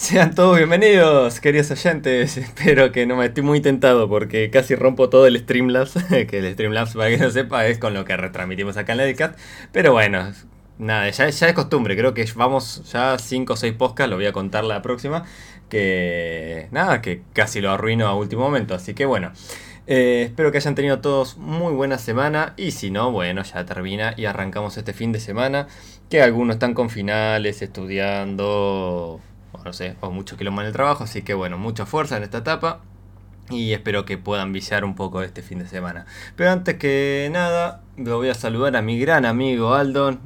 Sean todos bienvenidos, queridos oyentes. Espero que no me estoy muy tentado porque casi rompo todo el Streamlabs. que el Streamlabs, para que no sepa, es con lo que retransmitimos acá en Ledcat. Pero bueno, nada, ya, ya es costumbre. Creo que vamos ya 5 o 6 podcasts, lo voy a contar la próxima. Que nada, que casi lo arruino a último momento. Así que bueno. Eh, espero que hayan tenido todos muy buena semana y si no, bueno, ya termina y arrancamos este fin de semana, que algunos están con finales, estudiando, o no sé, o muchos que lo en el trabajo, así que bueno, mucha fuerza en esta etapa y espero que puedan viciar un poco este fin de semana. Pero antes que nada, lo voy a saludar a mi gran amigo Aldon,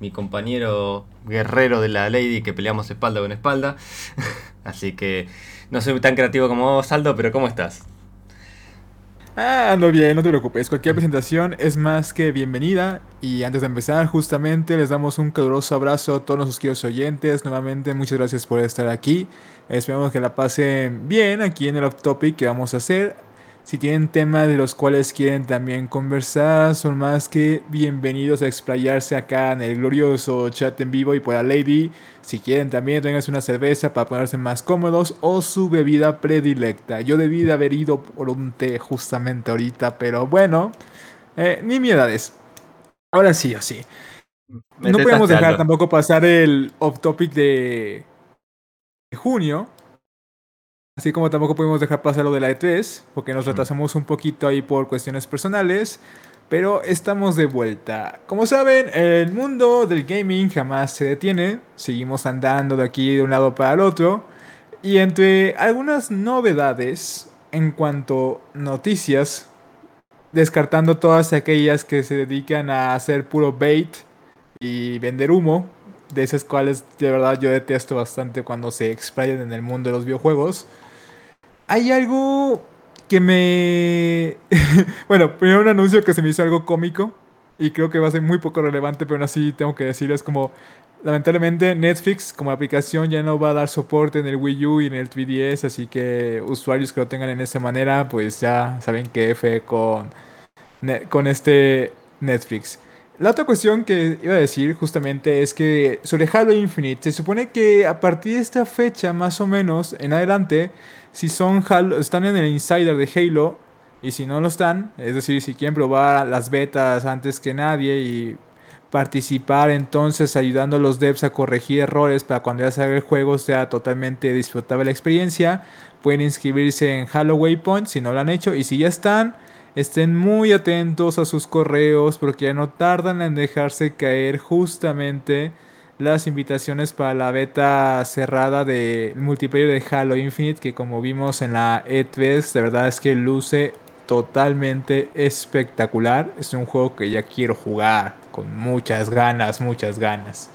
mi compañero guerrero de la Lady que peleamos espalda con espalda. Así que no soy tan creativo como vos, Aldo, pero ¿cómo estás? Ah, ando bien, no te preocupes. Cualquier presentación es más que bienvenida. Y antes de empezar, justamente les damos un caluroso abrazo a todos nuestros queridos oyentes. Nuevamente, muchas gracias por estar aquí. Esperamos que la pasen bien aquí en el off topic que vamos a hacer. Si tienen temas de los cuales quieren también conversar, son más que bienvenidos a explayarse acá en el glorioso chat en vivo y por la Lady. Si quieren también tengas una cerveza para ponerse más cómodos o su bebida predilecta. Yo debí de haber ido por un té justamente ahorita, pero bueno, eh, ni mi edades. Ahora sí o sí. no podemos dejar tampoco pasar el off topic de, junio. Así como tampoco podemos dejar pasar lo de la E3, porque nos retrasamos un poquito ahí por cuestiones personales. Pero estamos de vuelta. Como saben, el mundo del gaming jamás se detiene. Seguimos andando de aquí de un lado para el otro. Y entre algunas novedades en cuanto noticias, descartando todas aquellas que se dedican a hacer puro bait y vender humo, de esas cuales de verdad yo detesto bastante cuando se explayan en el mundo de los videojuegos. Hay algo que me... bueno, primero un anuncio que se me hizo algo cómico y creo que va a ser muy poco relevante, pero aún así tengo que decirles como... Lamentablemente Netflix como aplicación ya no va a dar soporte en el Wii U y en el 3DS, así que usuarios que lo tengan en esa manera, pues ya saben que F con, con este Netflix. La otra cuestión que iba a decir justamente es que sobre Halo Infinite, se supone que a partir de esta fecha más o menos en adelante si son están en el insider de Halo y si no lo están, es decir, si quieren probar las betas antes que nadie y participar entonces ayudando a los devs a corregir errores para cuando ya salga el juego sea totalmente disfrutable la experiencia, pueden inscribirse en Halo Waypoint si no lo han hecho y si ya están, estén muy atentos a sus correos porque ya no tardan en dejarse caer justamente las invitaciones para la beta cerrada de multiplayer de Halo Infinite, que como vimos en la E3, de verdad es que luce totalmente espectacular. Es un juego que ya quiero jugar con muchas ganas, muchas ganas.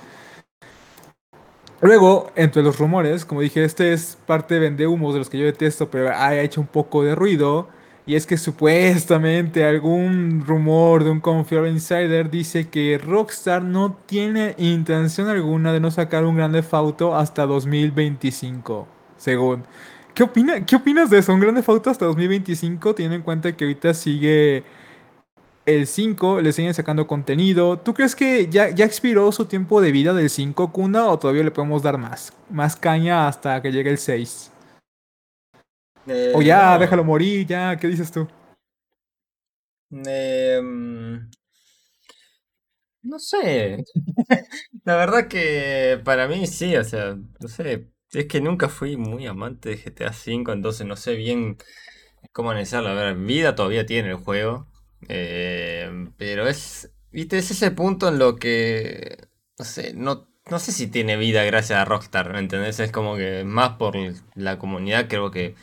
Luego, entre los rumores, como dije, este es parte de vende humos de los que yo detesto, pero ha hecho un poco de ruido y es que supuestamente algún rumor de un confiable insider dice que Rockstar no tiene intención alguna de no sacar un grande Auto hasta 2025, según. ¿Qué, opina, ¿Qué opinas de eso? ¿Un grande Auto hasta 2025? Teniendo en cuenta que ahorita sigue el 5, le siguen sacando contenido. ¿Tú crees que ya, ya expiró su tiempo de vida del 5, Kuna, o todavía le podemos dar más? Más caña hasta que llegue el 6 o ya, déjalo morir, ya, ¿qué dices tú? Em, no sé. La verdad que para mí sí, o sea, no sé. Es que nunca fui muy amante de GTA V, entonces no sé bien cómo analizarlo. A ver, vida todavía tiene el juego. Em, pero es, viste, es ese punto en lo que, no sé, no, no sé si tiene vida gracias a Rockstar, ¿me entendés? Es como que más por la comunidad creo que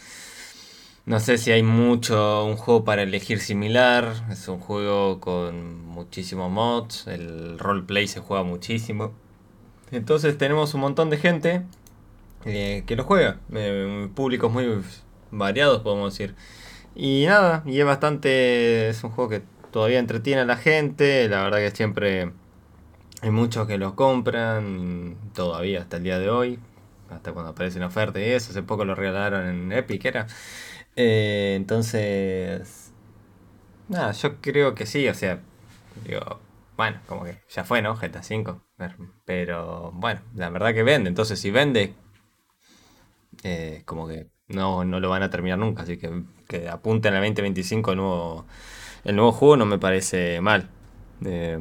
no sé si hay mucho, un juego para elegir similar, es un juego con muchísimos mods, el roleplay se juega muchísimo. Entonces tenemos un montón de gente eh, que lo juega, eh, públicos muy variados podemos decir. Y nada, y es bastante, es un juego que todavía entretiene a la gente, la verdad que siempre hay muchos que lo compran, todavía hasta el día de hoy, hasta cuando aparece una oferta y eso, hace poco lo regalaron en Epic era. Eh, entonces, nada, yo creo que sí, o sea, digo, bueno, como que ya fue, ¿no? GTA V. Pero bueno, la verdad que vende. Entonces, si vende, eh, como que no, no lo van a terminar nunca, así que que apunten al 2025 el nuevo, el nuevo juego no me parece mal. Eh,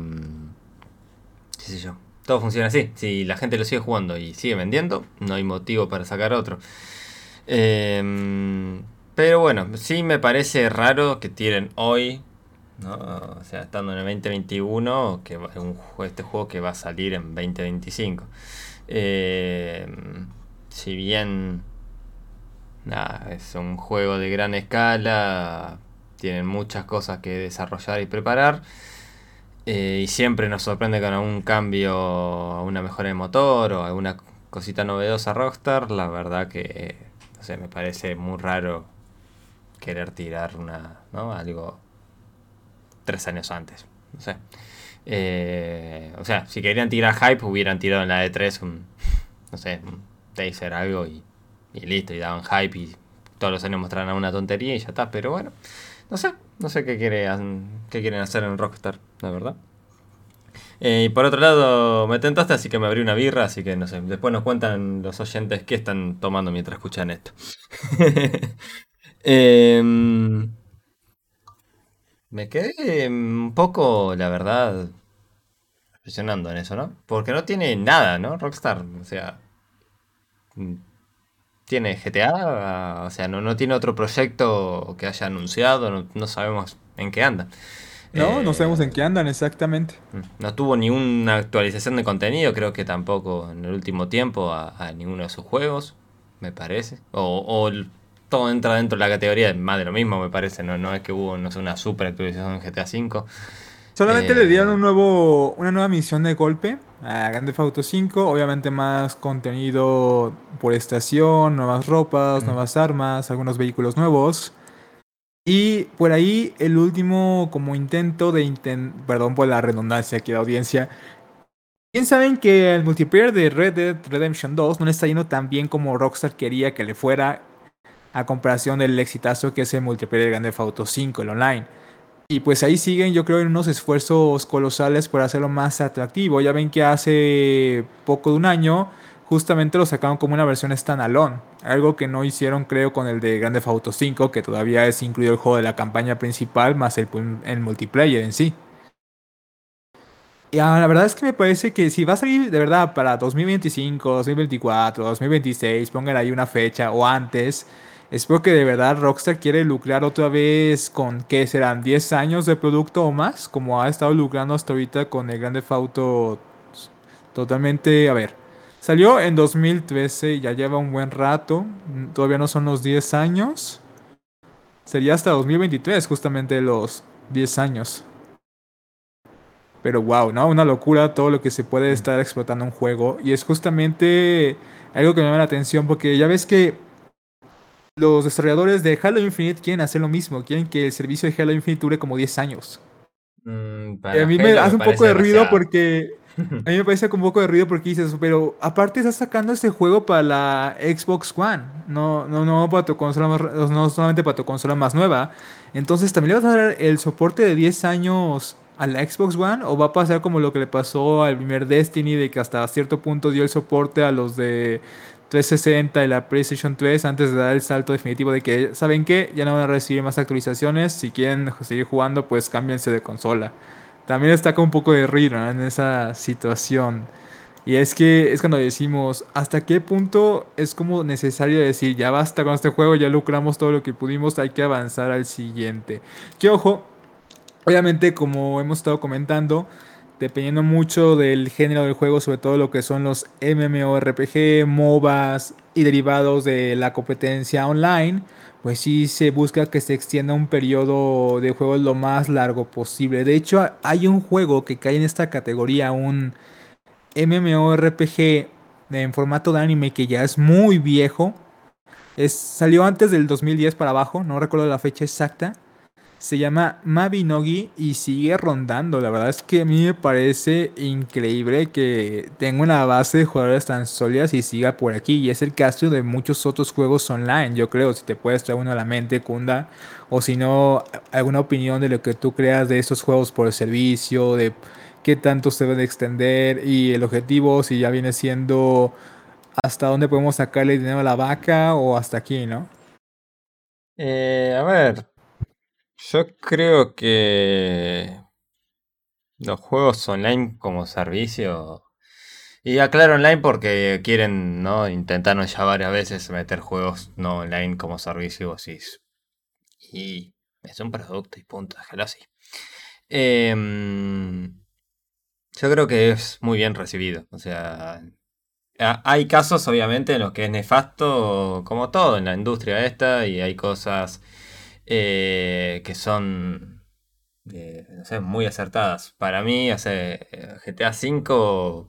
qué yo. Todo funciona así. Si la gente lo sigue jugando y sigue vendiendo, no hay motivo para sacar otro. Eh, pero bueno, sí me parece raro que tiren hoy, ¿no? o sea, estando en el 2021, que un, este juego que va a salir en 2025. Eh, si bien nada, es un juego de gran escala, tienen muchas cosas que desarrollar y preparar. eh, y siempre nos sorprende con algún cambio, una mejora de motor o alguna cosita novedosa Rockstar. La verdad que, no sé, me parece muy raro querer tirar una, ¿no? Algo tres años antes. No sé. Eh, o sea, si querían tirar hype, hubieran tirado en la E3 un, no sé, un taser, algo y, y listo, y daban hype y todos los años mostraran una tontería y ya está. Pero bueno, no sé, no sé qué, quieren, qué quieren hacer en Rockstar, la verdad. Eh, y por otro lado, me tentaste, así que me abrí una birra, así que no sé, después nos cuentan los oyentes qué están tomando mientras escuchan esto. Em, me quedé un poco, la verdad, reflexionando en eso, ¿no? Porque no tiene nada, ¿no? Rockstar, o sea, mm, tiene GTA, o sea, no, no tiene otro proyecto que haya anunciado, no, no sabemos en qué anda. No, no sabemos en Eh, qué andan exactamente. mm, no tuvo ni una actualización de contenido, creo que tampoco en el último tiempo a, a ninguno de sus juegos, me parece. O, o el- todo entra dentro de la categoría de más de lo mismo, me parece. No, no es que hubo, no sé, una super actualización en GTA V. Solamente le dieron Eh, un nuevo, una nueva misión de golpe a Grand Theft Auto 5. Obviamente más contenido por estación, nuevas ropas, nuevas armas, algunos vehículos nuevos. Y por ahí el último como intento de inten- perdón por la redundancia aquí de audiencia. Bien saben que el multiplayer de Red Dead Redemption 2 no le está yendo tan bien como Rockstar quería que le fuera a comparación del exitazo que es el multiplayer de Grand Theft Auto 5, el online. Y pues ahí siguen, yo creo, unos esfuerzos colosales por hacerlo más atractivo. Ya ven que hace poco de un año justamente lo sacaron como una versión standalone. Algo que no hicieron, creo, con el de Grand Theft Auto 5, que todavía es incluido el juego de la campaña principal más el, el multiplayer en sí. Y la verdad es que me parece que si va a salir de verdad para 2025, 2024, 2026, pongan ahí una fecha o antes, espero que de verdad Rockstar quiere lucrar otra vez con, ¿qué serán? ¿10 años de producto o más? Como ha estado lucrando hasta ahorita con el Grand Theft Auto totalmente, a ver, salió en 2013, ya lleva un buen rato, todavía no son los 10 años, sería hasta 2023 justamente los 10 años. Pero wow, ¿no? Una locura todo lo que se puede mm, estar explotando un juego. Y es justamente algo que me llama la atención porque ya ves que los desarrolladores de Halo Infinite quieren hacer lo mismo. Quieren que el servicio de Halo Infinite dure como 10 años. mm, Y a mí me hace un poco de ruido demasiado. porque... A mí me parece como un poco de ruido porque dices, pero aparte estás sacando este juego para la Xbox One, no, no, no para tu consola más, no solamente para tu consola más nueva. Entonces, ¿también le vas a dar el soporte de 10 años a la Xbox One? ¿O va a pasar como lo que le pasó al primer Destiny, de que hasta cierto punto dio el soporte a los de 360 y la PlayStation 3 antes de dar el salto definitivo de que, ¿saben qué? Ya no van a recibir más actualizaciones. Si quieren seguir jugando, pues cámbiense de consola. También está con un poco de ¿no? en esa situación. Y es que es cuando decimos, ¿hasta qué punto es como necesario decir, ya basta con este juego, ya lucramos todo lo que pudimos, hay que avanzar al siguiente? Que ojo, obviamente como hemos estado comentando, dependiendo mucho del género del juego, sobre todo lo que son los MMORPG, MOBAs y derivados de la competencia online, pues sí se busca que se extienda un periodo de juego lo más largo posible. De hecho, hay un juego que cae en esta categoría, un MMORPG en formato de anime que ya es muy viejo. Es, salió antes del 2010 para abajo, no recuerdo la fecha exacta. Se llama Mabinogi y sigue rondando. La verdad es que a mí me parece increíble que tenga una base de jugadores tan sólidas y siga por aquí. Y es el caso de muchos otros juegos online, yo creo. Si te puedes traer uno a la mente, Kunda. O si no, alguna opinión de lo que tú creas de estos juegos por el servicio, de qué tanto se debe de extender y el objetivo, si ya viene siendo hasta dónde podemos sacarle dinero a la vaca o hasta aquí, ¿no? Eh, a ver, yo creo que los juegos online como servicio y aclaro online porque quieren, ¿no? Intentaron ya varias veces meter juegos no online como servicio y es un producto y punto, déjalo así. Em, yo creo que es muy bien recibido. O sea, hay casos obviamente en los que es nefasto, como todo en la industria esta, y hay cosas eh, que son eh, muy acertadas. Para mí, hace GTA V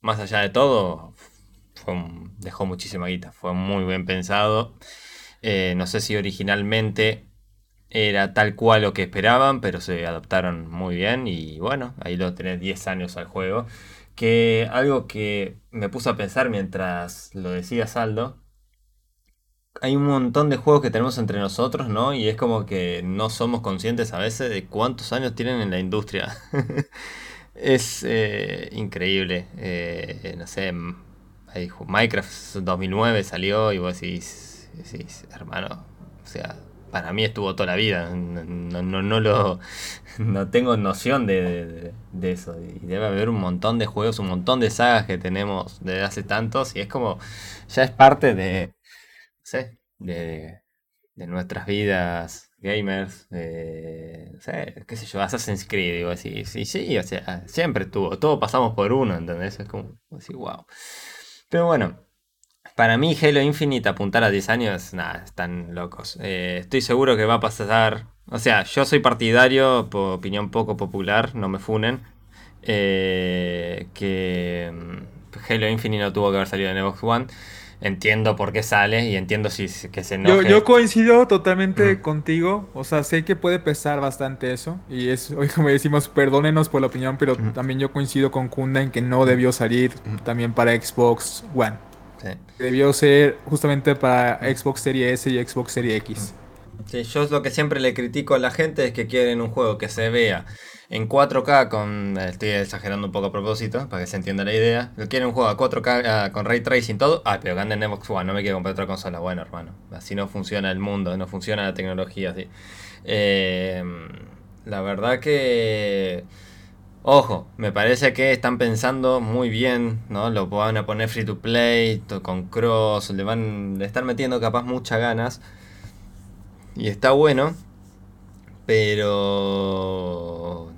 más allá de todo, dejó muchísima guita. Fue muy bien pensado. Eh, no sé si originalmente era tal cual lo que esperaban, pero se adaptaron muy bien. Y bueno, ahí lo tenés 10 años al juego. Que algo que me puso a pensar mientras lo decía Saldo. Hay un montón de juegos que tenemos entre nosotros, ¿no? Y es como que no somos conscientes a veces de cuántos años tienen en la industria. Es eh, increíble. Eh, no sé, Minecraft 2009 salió y vos decís, hermano, o sea, para mí estuvo toda la vida. No, no, lo, no tengo noción de, eso. Y debe haber un montón de juegos, un montón de sagas que tenemos desde hace tantos y es como, ya es parte de, de, de nuestras vidas gamers, qué sé yo, Assassin's Creed, digo así, sí, sí, o sea, siempre tuvo, todos pasamos por uno, ¿entendés? Es como así, wow. Pero bueno, para mí Halo Infinite apuntar a 10 años, nada, están locos. Eh, estoy seguro que va a pasar, o sea, yo soy partidario, por opinión poco popular, no me funen, eh, que mm, Halo Infinite no tuvo que haber salido en Xbox One entiendo por qué sale y entiendo si que se enoje. Yo, coincido totalmente contigo, o sea, sé que puede pesar bastante eso y es, hoy como decimos, perdónenos por la opinión, pero también yo coincido con Kunda en que no debió salir también para Xbox One. Debió ser justamente para Xbox Series S y Xbox Series X. Sí, yo lo que siempre le critico a la gente es que quieren un juego que se vea en 4K con. Estoy exagerando un poco a propósito, para que se entienda la idea. Quieren un juego a 4K ah, con ray tracing todo. Ah, pero que en Xbox One, no me quiero comprar otra consola. Bueno, hermano, así no funciona el mundo, no funciona la tecnología así. Eh, la verdad que. Ojo, me parece que están pensando muy bien, ¿no? Lo van a poner free to play, con cross, le van a estar metiendo capaz muchas ganas. Y está bueno. Pero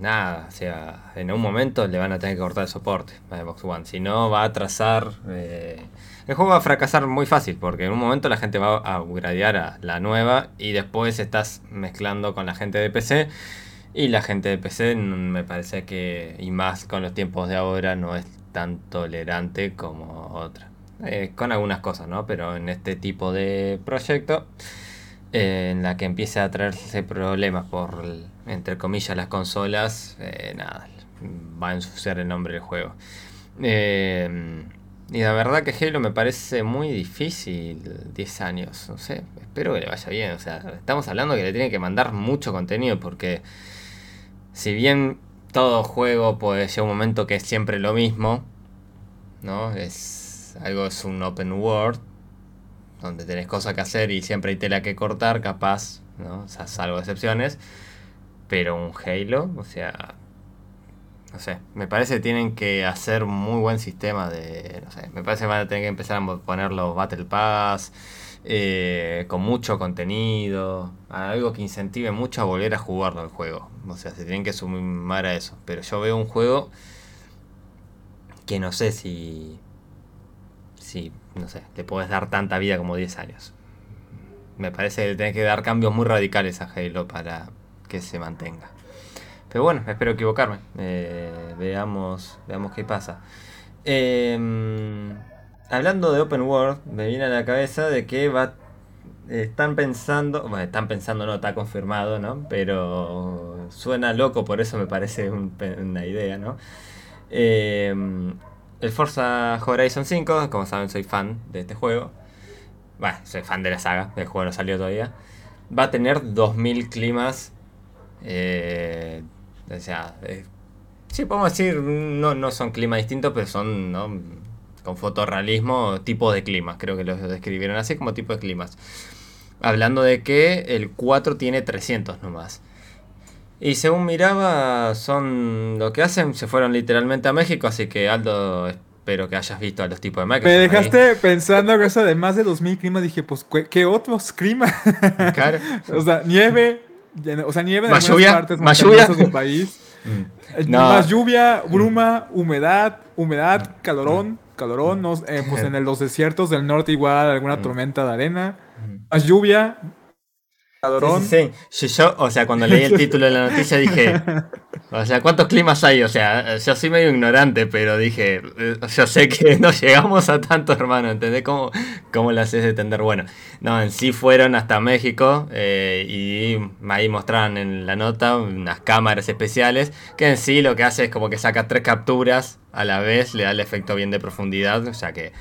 nada, o sea, en un momento le van a tener que cortar el soporte a Xbox One. Si no, va a atrasar. Eh, el juego va a fracasar muy fácil, porque en un momento la gente va a upgradear a la nueva y después estás mezclando con la gente de PC. Y la gente de PC me parece que, y más con los tiempos de ahora, no es tan tolerante como otra. Eh, con algunas cosas, ¿no? Pero en este tipo de proyecto en la que empiece a traerse problemas por, entre comillas, las consolas, eh, nada, va a ensuciar el nombre del juego. Eh, y la verdad que Halo me parece muy difícil, 10 años, no sé, espero que le vaya bien, o sea, estamos hablando que le tienen que mandar mucho contenido porque si bien todo juego puede llegar un momento que es siempre lo mismo, ¿no? Es algo es un open world, donde tenés cosas que hacer y siempre hay tela que cortar, capaz, ¿no? O sea, salvo excepciones. Pero un Halo, o sea, no sé, me parece que tienen que hacer muy buen sistema de, no sé, me parece que van a tener que empezar a poner los Battle Pass, eh, con mucho contenido, algo que incentive mucho a volver a jugarlo al juego. O sea, se tienen que sumar a eso. Pero yo veo un juego que no sé si, si no sé, le puedes dar tanta vida como 10 años. Me parece que tenés que dar cambios muy radicales a Halo para que se mantenga. Pero bueno, espero equivocarme. Eh, veamos, veamos qué pasa. Em, hablando de Open World, me viene a la cabeza de que va, están pensando, bueno, están pensando, no está confirmado, ¿no? Pero suena loco, por eso me parece una idea, ¿no? Eh, el Forza Horizon 5, como saben soy fan de este juego. Bueno, soy fan de la saga, el juego no salió todavía. Va a tener 2000 climas. Eh, o sea, eh, sí, podemos decir, no, no son climas distintos, pero son con fotorrealismo, tipo de climas, creo que lo describieron así como tipo de climas. Hablando de que el 4 tiene 300 nomás. Y según miraba, son lo que hacen, se fueron literalmente a México, así que Aldo, espero que hayas visto a los tipos de Microsoft. Me dejaste pensando que eso de más de 2000 climas, dije, pues, ¿qué otros climas? Claro. o sea, nieve, o sea, nieve en más lluvia, partes más lluvia del país. Mm. Más lluvia, bruma, humedad, humedad, calorón, calorón, no, eh, pues en los desiertos del norte igual alguna mm. tormenta de arena, mm. más lluvia, Sí, sí, Yo, o sea, cuando leí el título de la noticia dije, o sea, ¿cuántos climas hay? O sea, yo soy medio ignorante, pero dije, eh, yo sé que no llegamos a tanto, hermano, ¿entendés? ¿Cómo, cómo lo haces entender? Bueno, no, en sí fueron hasta México eh, y ahí mostraron en la nota unas cámaras especiales que en sí lo que hace es como que saca tres capturas a la vez, le da el efecto bien de profundidad, o sea que...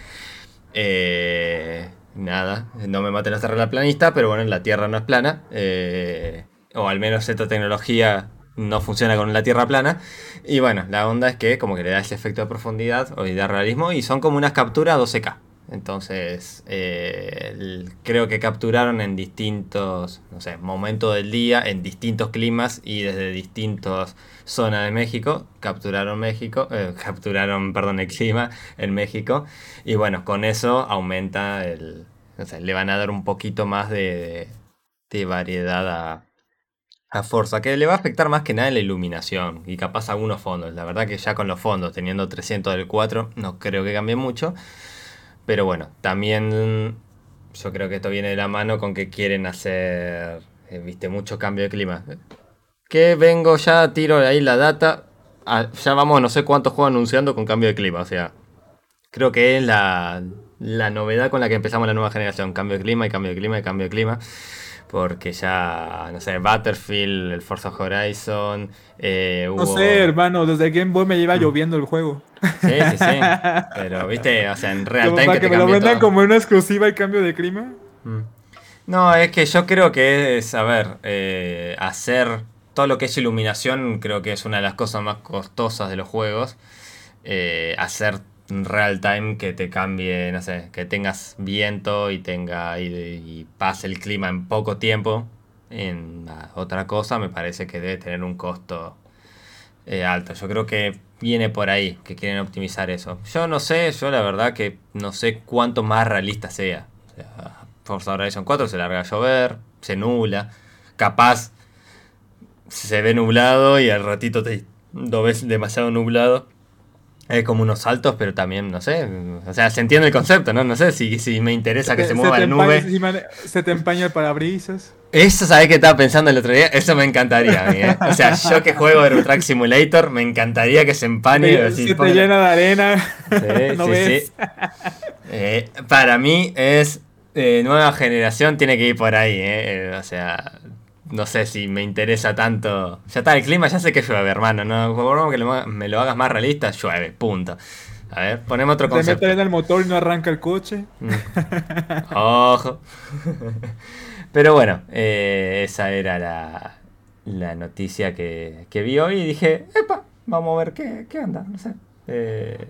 Eh, nada, no me maten a planista, pero bueno, la Tierra no es plana, eh, o al menos esta tecnología no funciona con la Tierra plana. Y bueno, la onda es que como que le da ese efecto de profundidad o de realismo y son como unas capturas 12K. Entonces, eh, creo que capturaron en distintos, no sé, momentos del día, en distintos climas y desde distintas zonas de México. Capturaron México, eh, capturaron, perdón, el clima en México. Y bueno, con eso aumenta el, le van a dar un poquito más de, de variedad a, a Forza, que le va a afectar más que nada en la iluminación y capaz algunos fondos. La verdad que ya con los fondos, teniendo 300 del 4, no creo que cambie mucho. Pero bueno, también yo creo que esto viene de la mano con que quieren hacer, eh, viste, mucho cambio de clima. Que vengo ya, tiro ahí la data. Ah, ya vamos, no sé cuántos juegos anunciando con cambio de clima. O sea, creo que es la, la novedad con la que empezamos la nueva generación. Cambio de clima y cambio de clima y cambio de clima porque ya, no sé, Battlefield, el Forza Horizon. Eh, No sé, hermano, desde Game Boy me lleva mm. lloviendo el juego. Sí, sí, sí. Pero, viste, o sea, en real time. Para que, me lo vendan como una exclusiva y cambio de clima. Mm. No, es que yo creo que es, a ver, eh, hacer todo lo que es iluminación, creo que es una de las cosas más costosas de los juegos. Eh, hacer real time que te cambie, no sé, que tengas viento y tenga y, pase el clima en poco tiempo en otra cosa, me parece que debe tener un costo eh, alto. Yo creo que viene por ahí, que quieren optimizar eso. Yo no sé, yo la verdad que no sé cuánto más realista sea. O sea Forza Horizon 4 se larga a llover, se nubla, capaz se ve nublado y al ratito te lo ves demasiado nublado es como unos saltos, pero también, no sé, o sea, se entiende el concepto, ¿no? No sé si, si me interesa que se, mueva la nube. se te empaña el parabrisas. Eso, ¿sabes qué estaba pensando el otro día? Eso me encantaría a mí, ¿eh? O sea, yo que juego Euro Truck Simulator, me encantaría que se empañe. Se, te llena de arena. Sí, ¿No ves? Eh, para mí es eh, nueva generación, tiene que ir por ahí, ¿eh? O sea, no sé si me interesa tanto. Ya está, el clima ya sé que llueve, hermano. No, por que me lo hagas más realista, llueve, punto. A ver, ponemos otro concepto. Te meten en el motor y no arranca el coche. Mm. Ojo. Pero bueno, eh, esa era la, la noticia que, que, vi hoy y dije, epa, vamos a ver qué, qué anda, no sé. Eh,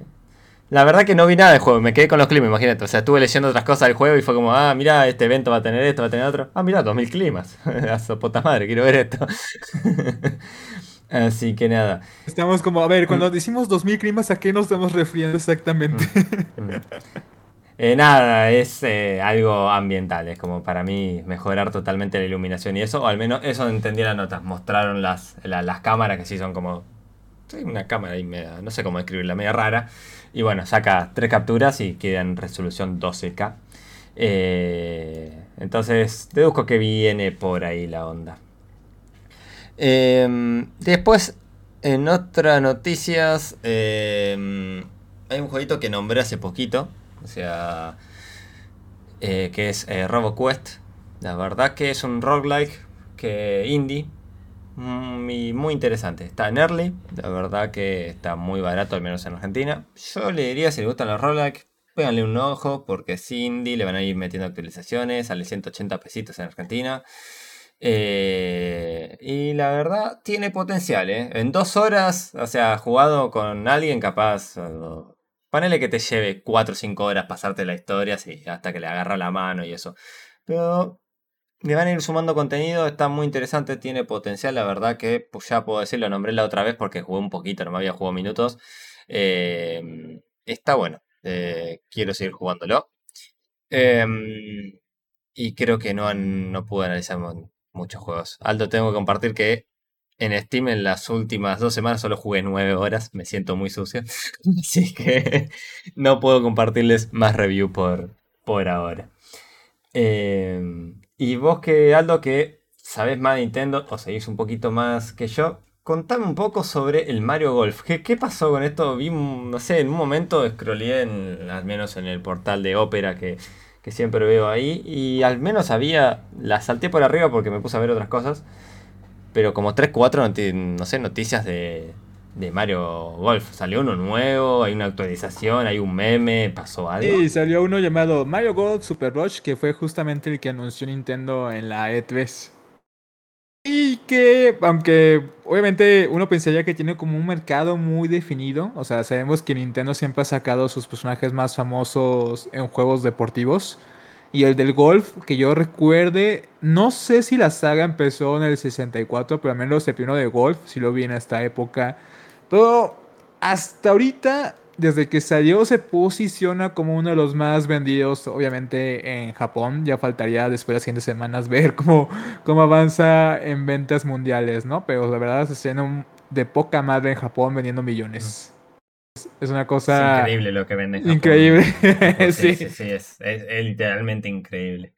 la verdad que no vi nada del juego, me quedé con los climas, imagínate. O sea, estuve leyendo otras cosas del juego y fue como, ah, mira, este evento va a tener esto, va a tener otro. Ah, mira, 2000 climas. a su puta madre, quiero ver esto. Así que nada. Estamos como, a ver, cuando decimos 2000 climas, ¿a qué nos estamos refiriendo exactamente? Mm, mm. Eh, nada, es eh, algo ambiental, es como para mí mejorar totalmente la iluminación y eso, o al menos eso entendí las notas, mostraron las, las cámaras que sí son como, sí, una cámara y media, no sé cómo describirla, media rara, y bueno, saca tres capturas y queda en resolución 12K. Eh, entonces, deduzco que viene por ahí la onda. Em, después, en otras noticias, em, hay un jueguito que nombré hace poquito. O sea, eh, que es eh, RoboQuest. La verdad que es un roguelike que indie muy, muy interesante. Está en early, la verdad que está muy barato, al menos en Argentina. Yo le diría, si le gustan los roguelike, péganle un ojo, porque Cindy le van a ir metiendo actualizaciones, sale 180 pesitos en Argentina. Eh, y la verdad, tiene potencial, ¿eh? En dos horas, o sea, jugado con alguien capaz, Ponele que te lleve 4 o 5 horas pasarte la historia, sí, hasta que le agarra la mano y eso. Pero le van a ir sumando contenido, está muy interesante, tiene potencial, la verdad que pues ya puedo decirlo, nombré la otra vez porque jugué un poquito, no me había jugado minutos. Em, está bueno, eh, quiero seguir jugándolo. Em, y creo que no, no pude analizar muchos juegos. Aldo, tengo que compartir que en Steam en las últimas dos semanas solo jugué nueve horas, me siento muy sucio. Así que no puedo compartirles más review por, por ahora. Em, y vos que, Aldo, que sabés más de Nintendo o seguís un poquito más que yo, contame un poco sobre el Mario Golf. ¿Qué, pasó con esto? Vi, no sé, en un momento scrollé, en, al menos en el portal de Opera que que siempre veo ahí. Y al menos había. La salté por arriba porque me puse a ver otras cosas. Pero como 3, 4, no sé, noticias de, de Mario Golf. Salió uno nuevo, hay una actualización, hay un meme, pasó algo. Sí, salió uno llamado Mario Golf Super Rush, que fue justamente el que anunció Nintendo en la E3. Y que, aunque obviamente uno pensaría que tiene como un mercado muy definido, o sea, sabemos que Nintendo siempre ha sacado sus personajes más famosos en juegos deportivos. Y el del golf, que yo recuerde, no sé si la saga empezó en el 64, pero al menos el primero de golf, si lo vi en esta época. Pero hasta ahorita desde que salió se posiciona como uno de los más vendidos, obviamente en Japón. Ya faltaría después de las siguientes semanas ver cómo, cómo avanza en ventas mundiales, ¿no? Pero la verdad se escena de poca madre en Japón vendiendo millones. Es, una cosa... Es increíble lo que vende. Increíble. sí, sí, sí, es, es literalmente increíble.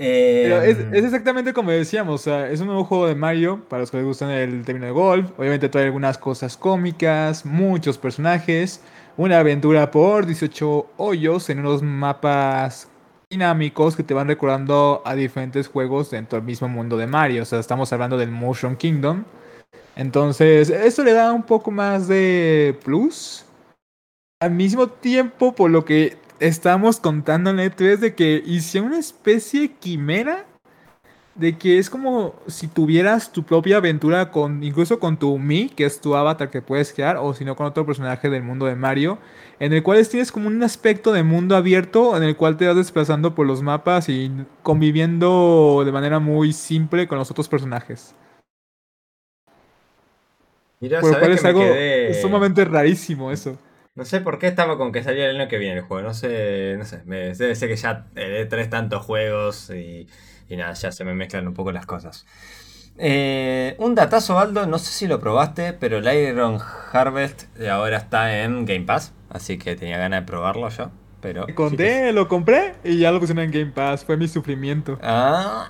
Pero es, em, exactamente como decíamos, o sea, es un nuevo juego de Mario para los que les gustan el término de golf. Obviamente trae algunas cosas cómicas, muchos personajes, una aventura por 18 hoyos en unos mapas dinámicos que te van recordando a diferentes juegos dentro del mismo mundo de Mario. O sea, estamos hablando del Motion Kingdom. Entonces, eso le da un poco más de plus. Al mismo tiempo, por lo que estamos contando en la E3 de que hice una especie de quimera de que es como si tuvieras tu propia aventura con incluso con tu Mi, que es tu avatar que puedes crear, o si no con otro personaje del mundo de Mario, en el cual tienes como un aspecto de mundo abierto en el cual te vas desplazando por los mapas y conviviendo de manera muy simple con los otros personajes. Mira, por lo cual es algo sumamente rarísimo eso. No sé por qué estamos con que salía el año que viene el juego. No sé, no sé. Me, debe ser que ya eh, tres tantos juegos y, y, nada, ya se me mezclan un poco las cosas. Eh, un datazo, Aldo, no sé si lo probaste, pero el Iron Harvest ahora está en Game Pass. Así que tenía ganas de probarlo yo. Pero, me conté, lo compré y ya lo puse en Game Pass. Fue mi sufrimiento. Ah.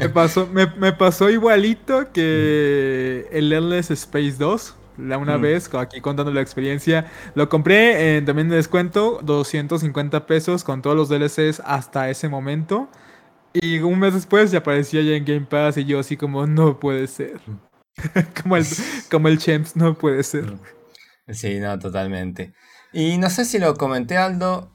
me, pasó, me, me pasó igualito que el Endless Space 2 la una mm. vez, aquí contando la experiencia. Lo compré en, también de descuento, 250 pesos con todos los DLCs hasta ese momento. Y un mes después ya aparecía ya en Game Pass y yo así como, no puede ser. como, el, como el Champs, no puede ser. Mm. Sí, no, totalmente. Y no sé si lo comenté, Aldo.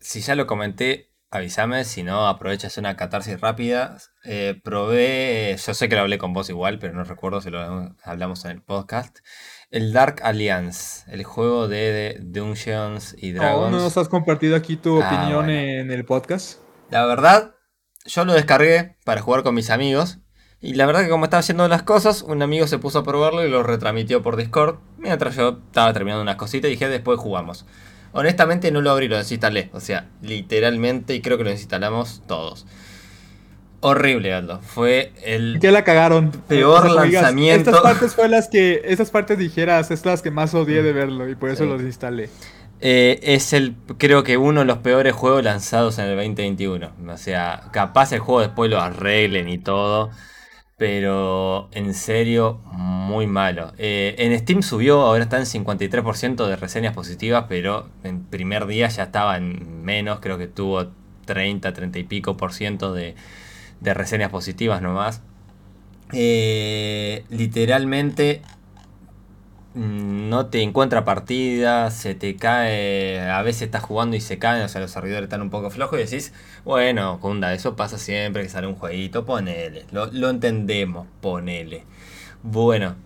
Si ya lo comenté, avísame. Si no, aprovechas una catarsis rápida. Eh, probé, yo sé que lo hablé con vos igual, pero no recuerdo si lo hablamos en el podcast. El Dark Alliance, el juego de, Dungeons y Dragons. ¿No nos has compartido aquí tu ah, opinión en el podcast? La verdad, yo lo descargué para jugar con mis amigos. Y la verdad que como estaba haciendo las cosas, un amigo se puso a probarlo y lo retransmitió por Discord. Mientras yo estaba terminando unas cositas y dije, después jugamos. Honestamente no lo abrí, lo desinstalé. O sea, literalmente, y creo que lo desinstalamos todos. Horrible, Aldo. Fue el. Que la cagaron. Peor lanzamiento. estas partes fue las que. Estas partes dijeras, es las que más odié de verlo y por eso lo instalé. Eh, es el, creo que uno de los peores juegos lanzados en el 2021. O sea, capaz el juego después lo arreglen y todo. Pero en serio, muy malo. Eh, en Steam subió, ahora está en 53% de reseñas positivas, pero en primer día ya estaba en menos, creo que tuvo 30, 30 y pico por ciento de, de reseñas positivas nomás. Eh, literalmente mm, no te encuentra partida, se te cae, a veces estás jugando y se caen, o sea, los servidores están un poco flojos y decís, bueno, Kunda, eso pasa siempre que sale un jueguito, ponele, lo, lo entendemos, ponele. Bueno,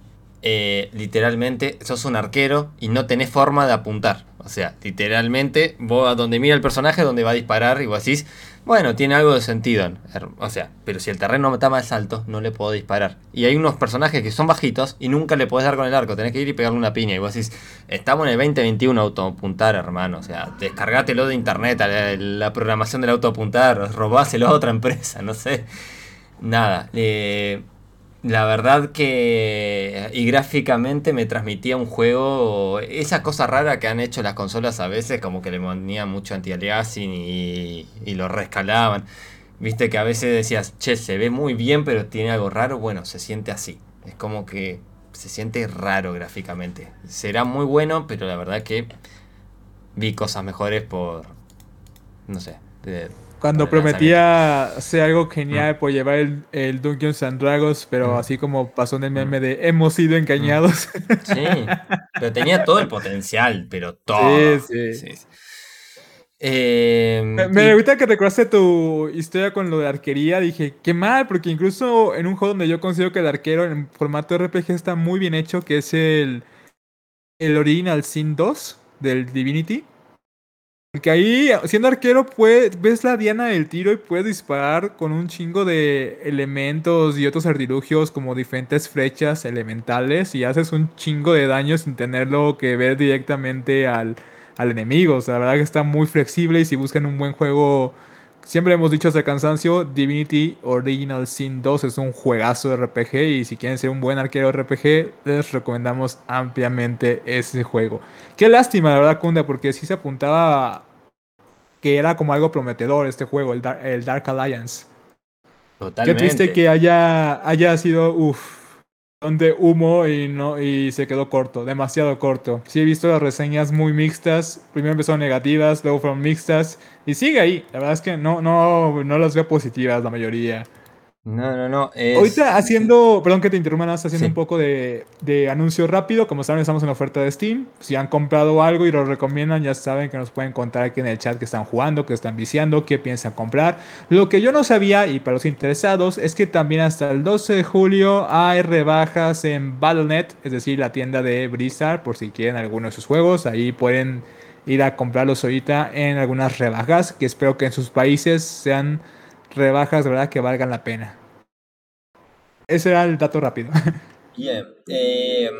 eh, literalmente sos un arquero y no tenés forma de apuntar. O sea, literalmente, vos a donde mira el personaje, donde va a disparar, y vos decís, bueno, tiene algo de sentido. O sea, pero si el terreno está más alto, no le puedo disparar. Y hay unos personajes que son bajitos y nunca le podés dar con el arco, tenés que ir y pegarle una piña. Y vos decís, estamos en el 2021 autoapuntar, hermano. O sea, descargátelo de internet, la, programación del autoapuntar, robáselo a otra empresa, no sé. Nada. La verdad que. Y gráficamente me transmitía un juego. Esa cosa rara que han hecho las consolas a veces, como que le ponían mucho anti-aliasing y, y lo rescalaban. Viste que a veces decías, che, se ve muy bien, pero tiene algo raro. Bueno, se siente así. Es como que se siente raro gráficamente. Será muy bueno, pero la verdad que vi cosas mejores por. No sé. Cuando prometía ser algo genial mm. por llevar el, el, Dungeons and Dragons, pero mm. así como pasó en el meme mm. de hemos sido engañados. Sí, pero tenía todo el potencial, pero todo. Sí, sí. Em, me, gusta que recordaste tu historia con lo de arquería. Dije, qué mal, porque incluso en un juego donde yo considero que el arquero en formato RPG está muy bien hecho, que es el, el Original Sin 2 del Divinity. Porque ahí, siendo arquero, ves la diana del tiro y puedes disparar con un chingo de elementos y otros artilugios como diferentes flechas elementales y haces un chingo de daño sin tenerlo que ver directamente al, al enemigo. O sea, la verdad que está muy flexible y si buscan un buen juego, siempre hemos dicho hasta cansancio, Divinity Original Sin 2 es un juegazo de RPG y si quieren ser un buen arquero RPG, les recomendamos ampliamente ese juego. Qué lástima, la verdad, Kunda, porque sí se apuntaba que era como algo prometedor este juego, el, el Dark Alliance. Totalmente. Qué triste que haya, haya sido, uff, de humo y, no, y se quedó corto, demasiado corto. Sí he visto las reseñas muy mixtas, primero empezaron negativas, luego fueron mixtas y sigue ahí. La verdad es que no, no, no las veo positivas la mayoría. No, no, no. Ahorita haciendo, perdón que te interrumpa, haciendo un poco de, de, anuncio rápido. Como saben, estamos en la oferta de Steam. Si han comprado algo y lo recomiendan, ya saben que nos pueden contar aquí en el chat que están jugando, que están viciando, qué piensan comprar. Lo que yo no sabía, y para los interesados, es que también hasta el 12 de julio hay rebajas en Battle.net, es decir, la tienda de Blizzard, por si quieren alguno de sus juegos. Ahí pueden ir a comprarlos ahorita en algunas rebajas, que espero que en sus países sean rebajas verdad que valgan la pena. Ese era el dato rápido. Bien. Eh,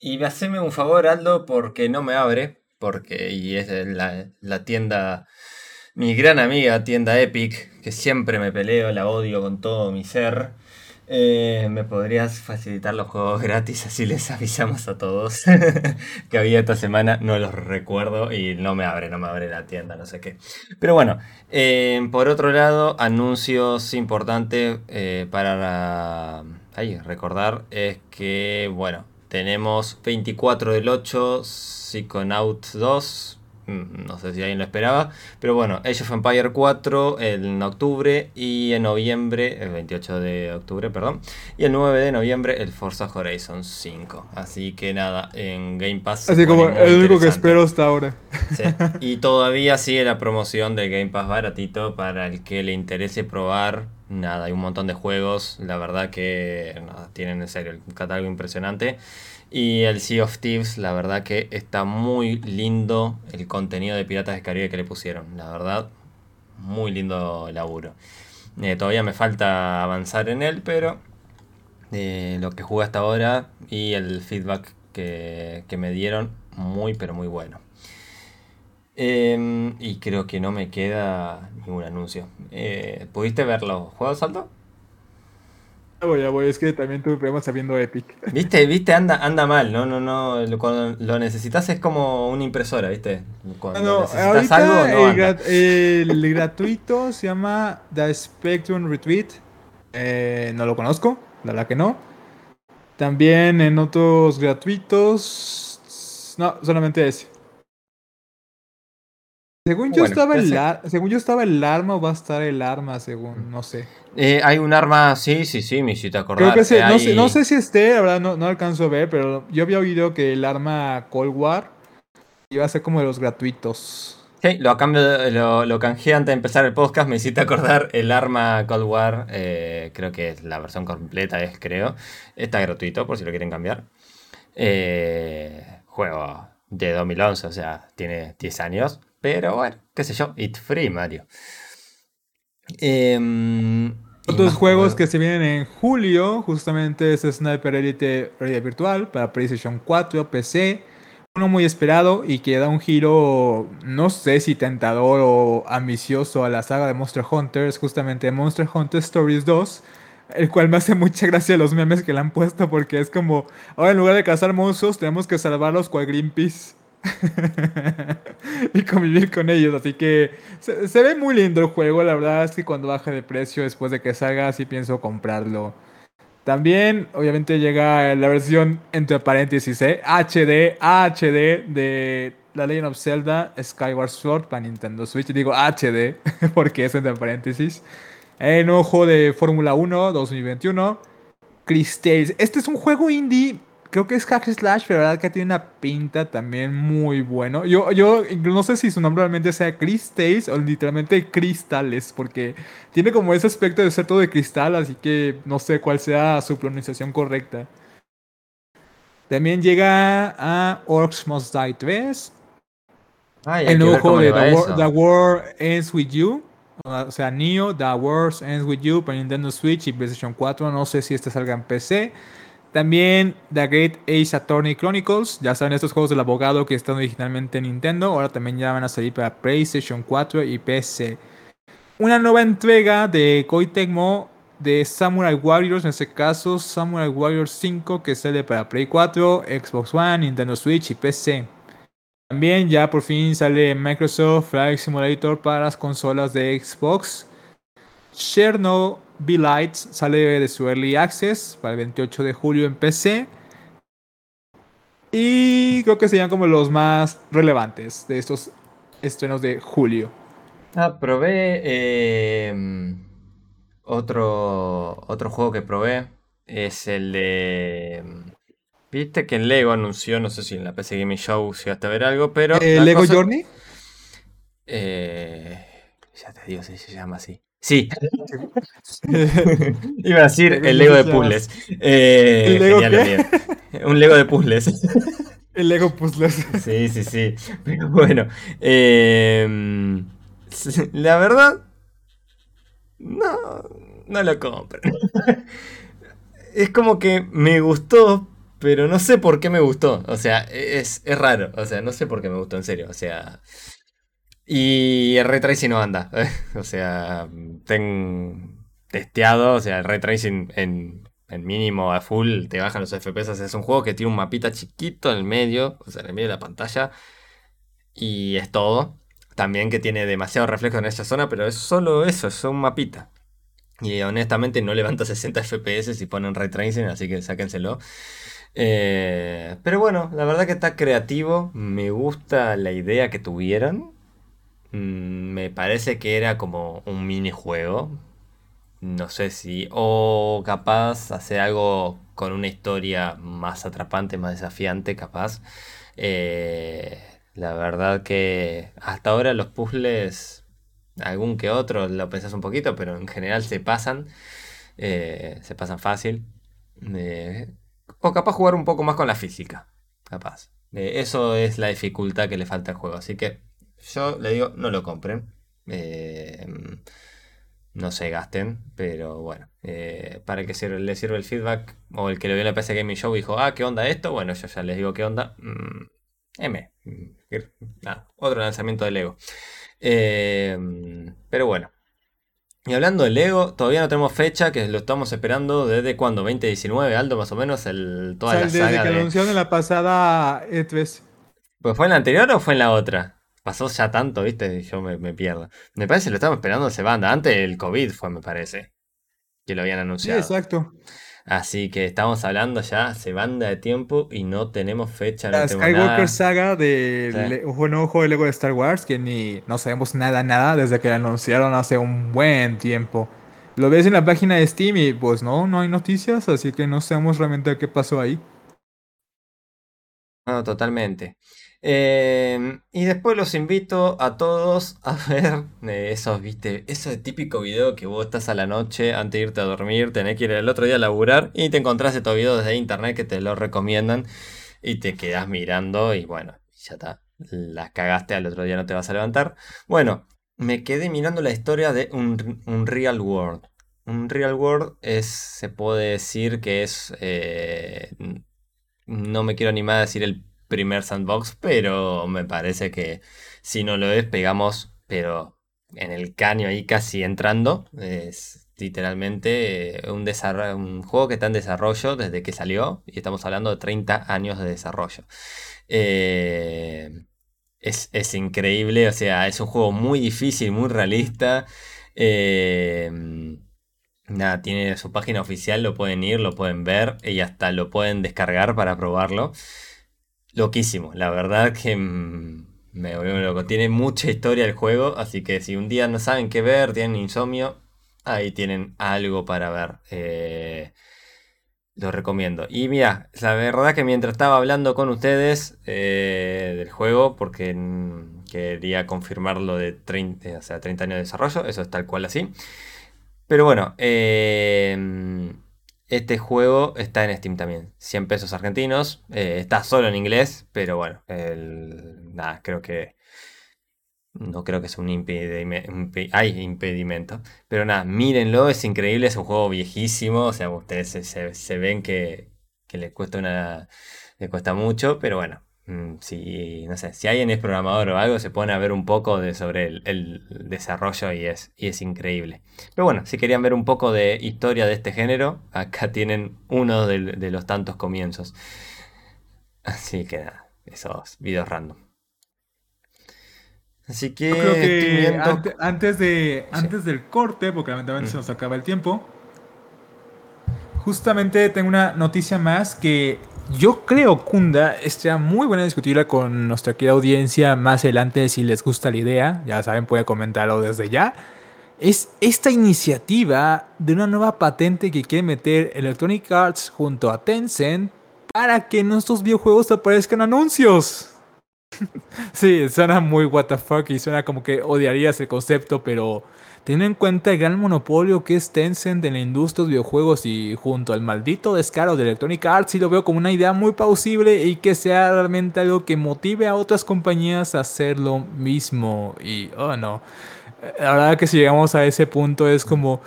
y haceme un favor, Aldo, porque no me abre. Porque, y es la, la tienda, mi gran amiga, tienda Epic, que siempre me peleo, la odio con todo mi ser. Eh, ¿Me podrías facilitar los juegos gratis? Así les avisamos a todos que había esta semana. No los recuerdo y no me abre, no me abre la tienda, no sé qué. Pero bueno, eh, por otro lado, anuncios importantes eh, para recordar es que, bueno, tenemos 24 del 8, Psychonauts 2, Mm, no sé si alguien lo esperaba. Pero bueno, Age of Empire 4 en octubre y en noviembre, el 28 de octubre, perdón. Y el 9 de noviembre el Forza Horizon 5. Así que nada, en Game Pass. Así como el único que espero hasta ahora. Y todavía sigue la promoción del Game Pass baratito para el que le interese probar. Nada, hay un montón de juegos. La verdad que tienen en serio un catálogo impresionante. Y el Sea of Thieves, la verdad que está muy lindo el contenido de Piratas del Caribe que le pusieron. La verdad, muy lindo laburo. Eh, todavía me falta avanzar en él, pero eh, lo que jugué hasta ahora y el feedback que, me dieron, muy pero muy bueno. Em, y creo que no me queda ningún anuncio. Eh, ¿Pudiste ver los juegos, Alto? Voy, voy, es que también tuve problemas sabiendo Epic. Viste, viste, anda, anda mal, no, no, no. Cuando lo necesitas es como una impresora, ¿viste? Cuando necesitas algo, no el, gratuito se llama The Spectrum Retweet. Eh, no lo conozco, la verdad que no. También en otros gratuitos. No, solamente ese. Según yo, estaba el según yo estaba el arma o va a estar el arma, según, no sé. Eh, hay un arma, sí, sí, sí, me hiciste acordar. Creo que no, sé, no, sé, si esté, la verdad no, no, alcanzo a ver, pero yo había oído que el arma Cold War iba a ser como de los gratuitos. Sí, lo, cambio, lo, lo canjeé antes de empezar el podcast, me hiciste acordar el arma Cold War, eh, creo que es la versión completa, es creo. Está gratuito por si lo quieren cambiar. Eh, juego de 2011, o sea, tiene 10 años. Pero bueno, qué sé yo, It's Free Mario. Em, Otros juegos que se vienen en julio, justamente es Sniper Elite Realidad Virtual para PlayStation 4, PC. Uno muy esperado y que da un giro, no sé si tentador o ambicioso a la saga de Monster Hunter, es justamente Monster Hunter Stories 2 el cual me hace mucha gracia los memes que le han puesto porque es como, ahora en lugar de cazar monstruos tenemos que salvarlos cual Greenpeace. y convivir con ellos. Así que se, ve muy lindo el juego. La verdad es que cuando baje de precio después de que salga, sí pienso comprarlo. También, obviamente, llega la versión entre paréntesis, ¿eh? HD, HD de la Legend of Zelda Skyward Sword para Nintendo Switch. Digo HD porque es entre paréntesis. Juego de Fórmula 1 2021. Chris Tales. Este es un juego indie creo que es Hack Slash, pero la verdad que tiene una pinta también muy bueno. Yo, yo no sé si su nombre realmente sea Crystals o literalmente Cristales, porque tiene como ese aspecto de ser todo de cristal, así que no sé cuál sea su pronunciación correcta. También llega a Orcs Must Die 3. el nuevo juego de The War, Ends With You. O sea, Neo, The War Ends With You para Nintendo Switch y PlayStation 4. No sé si este salga en PC. También The Great Ace Attorney Chronicles, ya saben estos juegos del abogado que están originalmente en Nintendo, ahora también ya van a salir para PlayStation 4 y PC. Una nueva entrega de Koei Tecmo de Samurai Warriors, en este caso Samurai Warriors 5 que sale para Play 4, Xbox One, Nintendo Switch y PC. También ya por fin sale Microsoft Flight Simulator para las consolas de Xbox. Chernobyl Lights sale de su Early Access para el 28 de julio en PC. Y creo que serían como los más relevantes de estos estrenos de julio. Ah, probé em, otro, otro juego que probé. Es el de... Em, viste que en Lego anunció, no sé si en la PC Gaming Show si hasta a ver algo, pero... ¿El Lego Journey? Eh, ya te digo si se llama así. Sí. Iba a decir el Lego de puzzles. Eh, ¿El Lego Un Lego de puzzles. El Lego puzzles. Sí, sí, sí. Pero bueno. Em, la verdad. No. No lo compro. Es como que me gustó, pero no sé por qué me gustó. O sea, es, es raro. O sea, no sé por qué me gustó, en serio. O sea. Y el ray tracing no anda. o sea, ten testeado, o sea, el ray tracing en, mínimo a full te bajan los FPS. es un juego que tiene un mapita chiquito en el medio, o sea, en el medio de la pantalla. Y es todo. También que tiene demasiado reflejo en esa zona, pero es solo eso, es un mapita. Y honestamente no levanta 60 FPS si ponen ray tracing, así que sáquenselo. Eh, pero bueno, la verdad que está creativo. Me gusta la idea que tuvieron. Mm, me parece que era como un minijuego. No sé si. O capaz hacer algo con una historia más atrapante, más desafiante, capaz. Eh, la verdad que hasta ahora los puzzles, algún que otro, lo pensás un poquito, pero en general se pasan. Eh, se pasan fácil. Eh, o capaz jugar un poco más con la física. Capaz. eso es la dificultad que le falta al juego. Así que yo le digo, no lo compren. Eh, no se gasten, pero bueno, eh, para que le sirva el feedback o el que lo vio en la PC Gaming Show dijo, ah, ¿qué onda esto? Bueno, yo ya les digo qué onda. Mm, M. otro lanzamiento de Lego. Eh, pero bueno. Y hablando de Lego, todavía no tenemos fecha, que lo estamos esperando desde cuando, 2019, Aldo, más o menos, el, toda la desde que anunciaron en la pasada E3. ¿Pues fue en la anterior o fue en la otra? Pasó ya tanto, ¿viste? Yo me, pierdo. Me parece que lo estamos esperando se banda. Antes del COVID fue, me parece. Que lo habían anunciado. Sí, exacto. Así que estamos hablando ya se banda de tiempo y no tenemos fecha. La Skywalker Saga de un nuevo juego de Lego de Star Wars que ni no sabemos nada, nada desde que lo anunciaron hace un buen tiempo. Lo ves en la página de Steam y pues no, no hay noticias, así que no sabemos realmente qué pasó ahí. No, totalmente. Em, y después los invito a todos a ver eh, esos, viste, ese típico video que vos estás a la noche antes de irte a dormir, tenés que ir el otro día a laburar y te encontrás estos videos desde internet que te lo recomiendan y te quedas mirando y bueno, ya está. La cagaste, al otro día no te vas a levantar. Bueno, me quedé mirando la historia de un, un Real World. Un Real World es, se puede decir que es, eh, no me quiero animar a decir el primer sandbox, pero me parece que si no lo es, pegamos, pero en el caño ahí casi entrando. Es literalmente un, un juego que está en desarrollo desde que salió y estamos hablando de 30 años de desarrollo. Eh, es, increíble, o sea, es un juego muy difícil, muy realista. Eh, nada, tiene su página oficial, lo pueden ir, lo pueden ver y hasta lo pueden descargar para probarlo. Loquísimo, la verdad que mm, me volvió loco. Tiene mucha historia el juego, así que si un día no saben qué ver, tienen insomnio, ahí tienen algo para ver. Eh, lo recomiendo. Y mira, la verdad que mientras estaba hablando con ustedes eh, del juego, porque quería confirmar lo de 30, o sea, 30 años de desarrollo, eso es tal cual así. Pero bueno, eh, este juego está en Steam también. 100 pesos argentinos. Eh, está solo en inglés, pero bueno, nada, creo que no creo que sea un, impedimento. Pero nada, mírenlo, es increíble, es un juego viejísimo. O sea, ustedes se, ven que, que les cuesta una. le cuesta mucho, pero bueno. Mm, si, no sé, si alguien es programador o algo, se pone a ver un poco de, sobre el, desarrollo y es, y es increíble. Pero bueno, si querían ver un poco de historia de este género, acá tienen uno de, de los tantos comienzos. Así que nada, esos videos random. Así que, creo que antes, de, antes del corte, porque lamentablemente se mm. nos acaba el tiempo, justamente tengo una noticia más que yo creo, Kunda, estaría muy buena discutirla con nuestra querida audiencia más adelante si les gusta la idea. Ya saben, puede comentarlo desde ya. Es esta iniciativa de una nueva patente que quiere meter Electronic Arts junto a Tencent para que en nuestros videojuegos aparezcan anuncios. sí, suena muy fuck y suena como que odiarías el concepto, pero teniendo en cuenta el gran monopolio que es Tencent en la industria de videojuegos y junto al maldito descaro de Electronic Arts, sí lo veo como una idea muy plausible y que sea realmente algo que motive a otras compañías a hacer lo mismo. Y, oh no, la verdad que si llegamos a ese punto es como,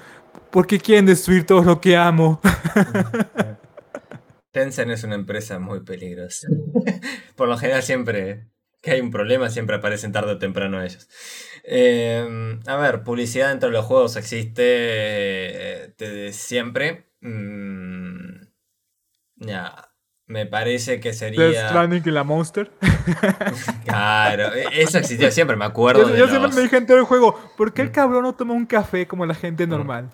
¿por qué quieren destruir todo lo que amo? Tencent es una empresa muy peligrosa. Por lo general siempre que hay un problema, siempre aparecen tarde o temprano ellos. Em, a ver, publicidad dentro de los juegos existe eh, desde siempre. Mm, ya, me parece que sería. Death Stranding y la Monster. claro, e, eso existió siempre, me acuerdo. Yo, siempre me dije en todo el juego, ¿por qué el mm. cabrón no toma un café como la gente mm. normal?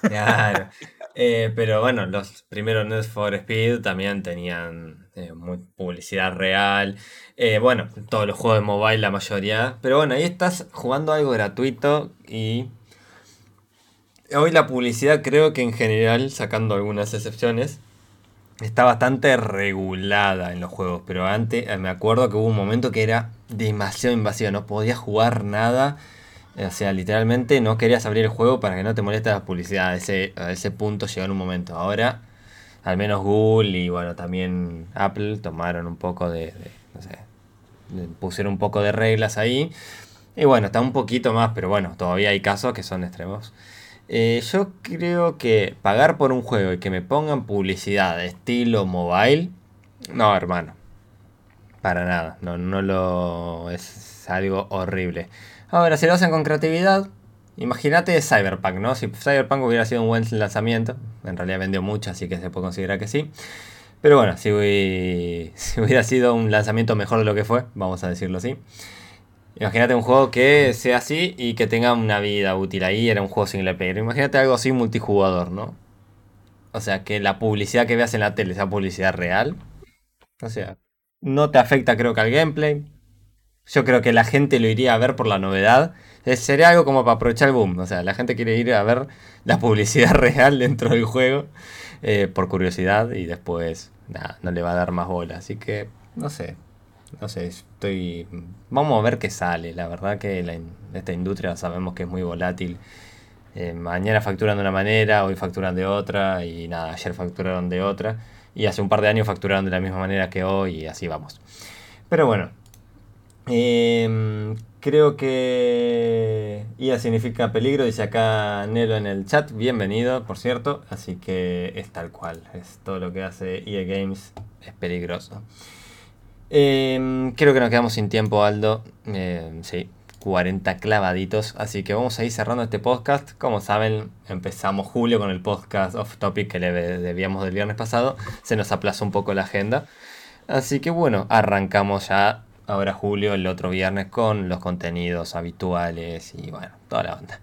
Claro. Eh, pero bueno, los primeros Need for Speed también tenían eh, publicidad real. Eh, bueno, todos los juegos de mobile, la mayoría. Pero bueno, ahí estás jugando algo gratuito y. Hoy la publicidad creo que en general, sacando algunas excepciones, está bastante regulada en los juegos. Pero antes me acuerdo que hubo un momento que era demasiado invasivo, no podías jugar nada o sea, literalmente no querías abrir el juego para que no te moleste la publicidad. A ese, a ese punto llegó en un momento. Ahora, al menos Google y bueno, también Apple tomaron un poco de, no sé, pusieron un poco de reglas ahí. Y bueno, está un poquito más, pero bueno, todavía hay casos que son extremos. Eh, yo creo que pagar por un juego y que me pongan publicidad de estilo mobile, no, hermano. Para nada, no, no lo. es algo horrible. Ahora, si lo hacen con creatividad, imagínate Cyberpunk, ¿no? Si Cyberpunk hubiera sido un buen lanzamiento, en realidad vendió mucho, así que se puede considerar que sí. Pero bueno, si, hubiera sido un lanzamiento mejor de lo que fue, vamos a decirlo así. Imagínate un juego que sea así y que tenga una vida útil. Ahí era un juego single player. Imagínate algo así multijugador, ¿no? O sea, que la publicidad que veas en la tele sea publicidad real. O sea, no te afecta creo que al gameplay. Yo creo que la gente lo iría a ver por la novedad. sería algo como para aprovechar el boom. O sea, la gente quiere ir a ver la publicidad real dentro del juego eh, por curiosidad y después no le va a dar más bola. Así que, no sé. No sé, estoy. Vamos a ver qué sale. La verdad que esta industria sabemos que es muy volátil. Eh, mañana facturan de una manera, hoy facturan de otra, y nada, ayer facturaron de otra, y hace un par de años facturaron de la misma manera que hoy, y así vamos. Pero bueno, Em, creo que IA significa peligro, dice acá Nelo en el chat. Bienvenido, por cierto. Así que es tal cual. Es todo lo que hace EA Games. Es peligroso. Em, creo que nos quedamos sin tiempo, Aldo. Em, sí, 40 clavaditos. Así que vamos a ir cerrando este podcast. Como saben, empezamos julio con el podcast off topic que le debíamos del viernes pasado. Se nos aplazó un poco la agenda. Así que bueno, arrancamos ya ahora julio, el otro viernes, con los contenidos habituales y bueno, toda la onda.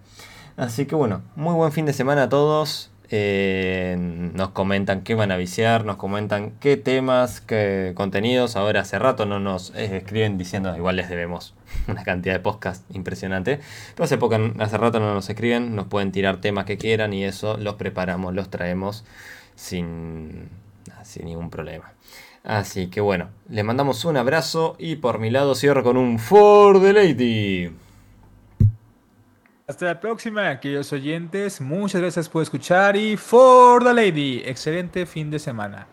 Así que bueno, muy buen fin de semana a todos. Eh, nos comentan qué van a viciar, nos comentan qué temas, qué contenidos. Ahora hace rato no nos escriben diciendo, igual les debemos una cantidad de podcast impresionante. Pero hace, poco, hace rato no nos escriben, nos pueden tirar temas que quieran y eso los preparamos, los traemos sin, sin ningún problema. Así que bueno, les mandamos un abrazo y por mi lado cierro con un For the Lady. Hasta la próxima, queridos oyentes. Muchas gracias por escuchar y For the Lady. Excelente fin de semana.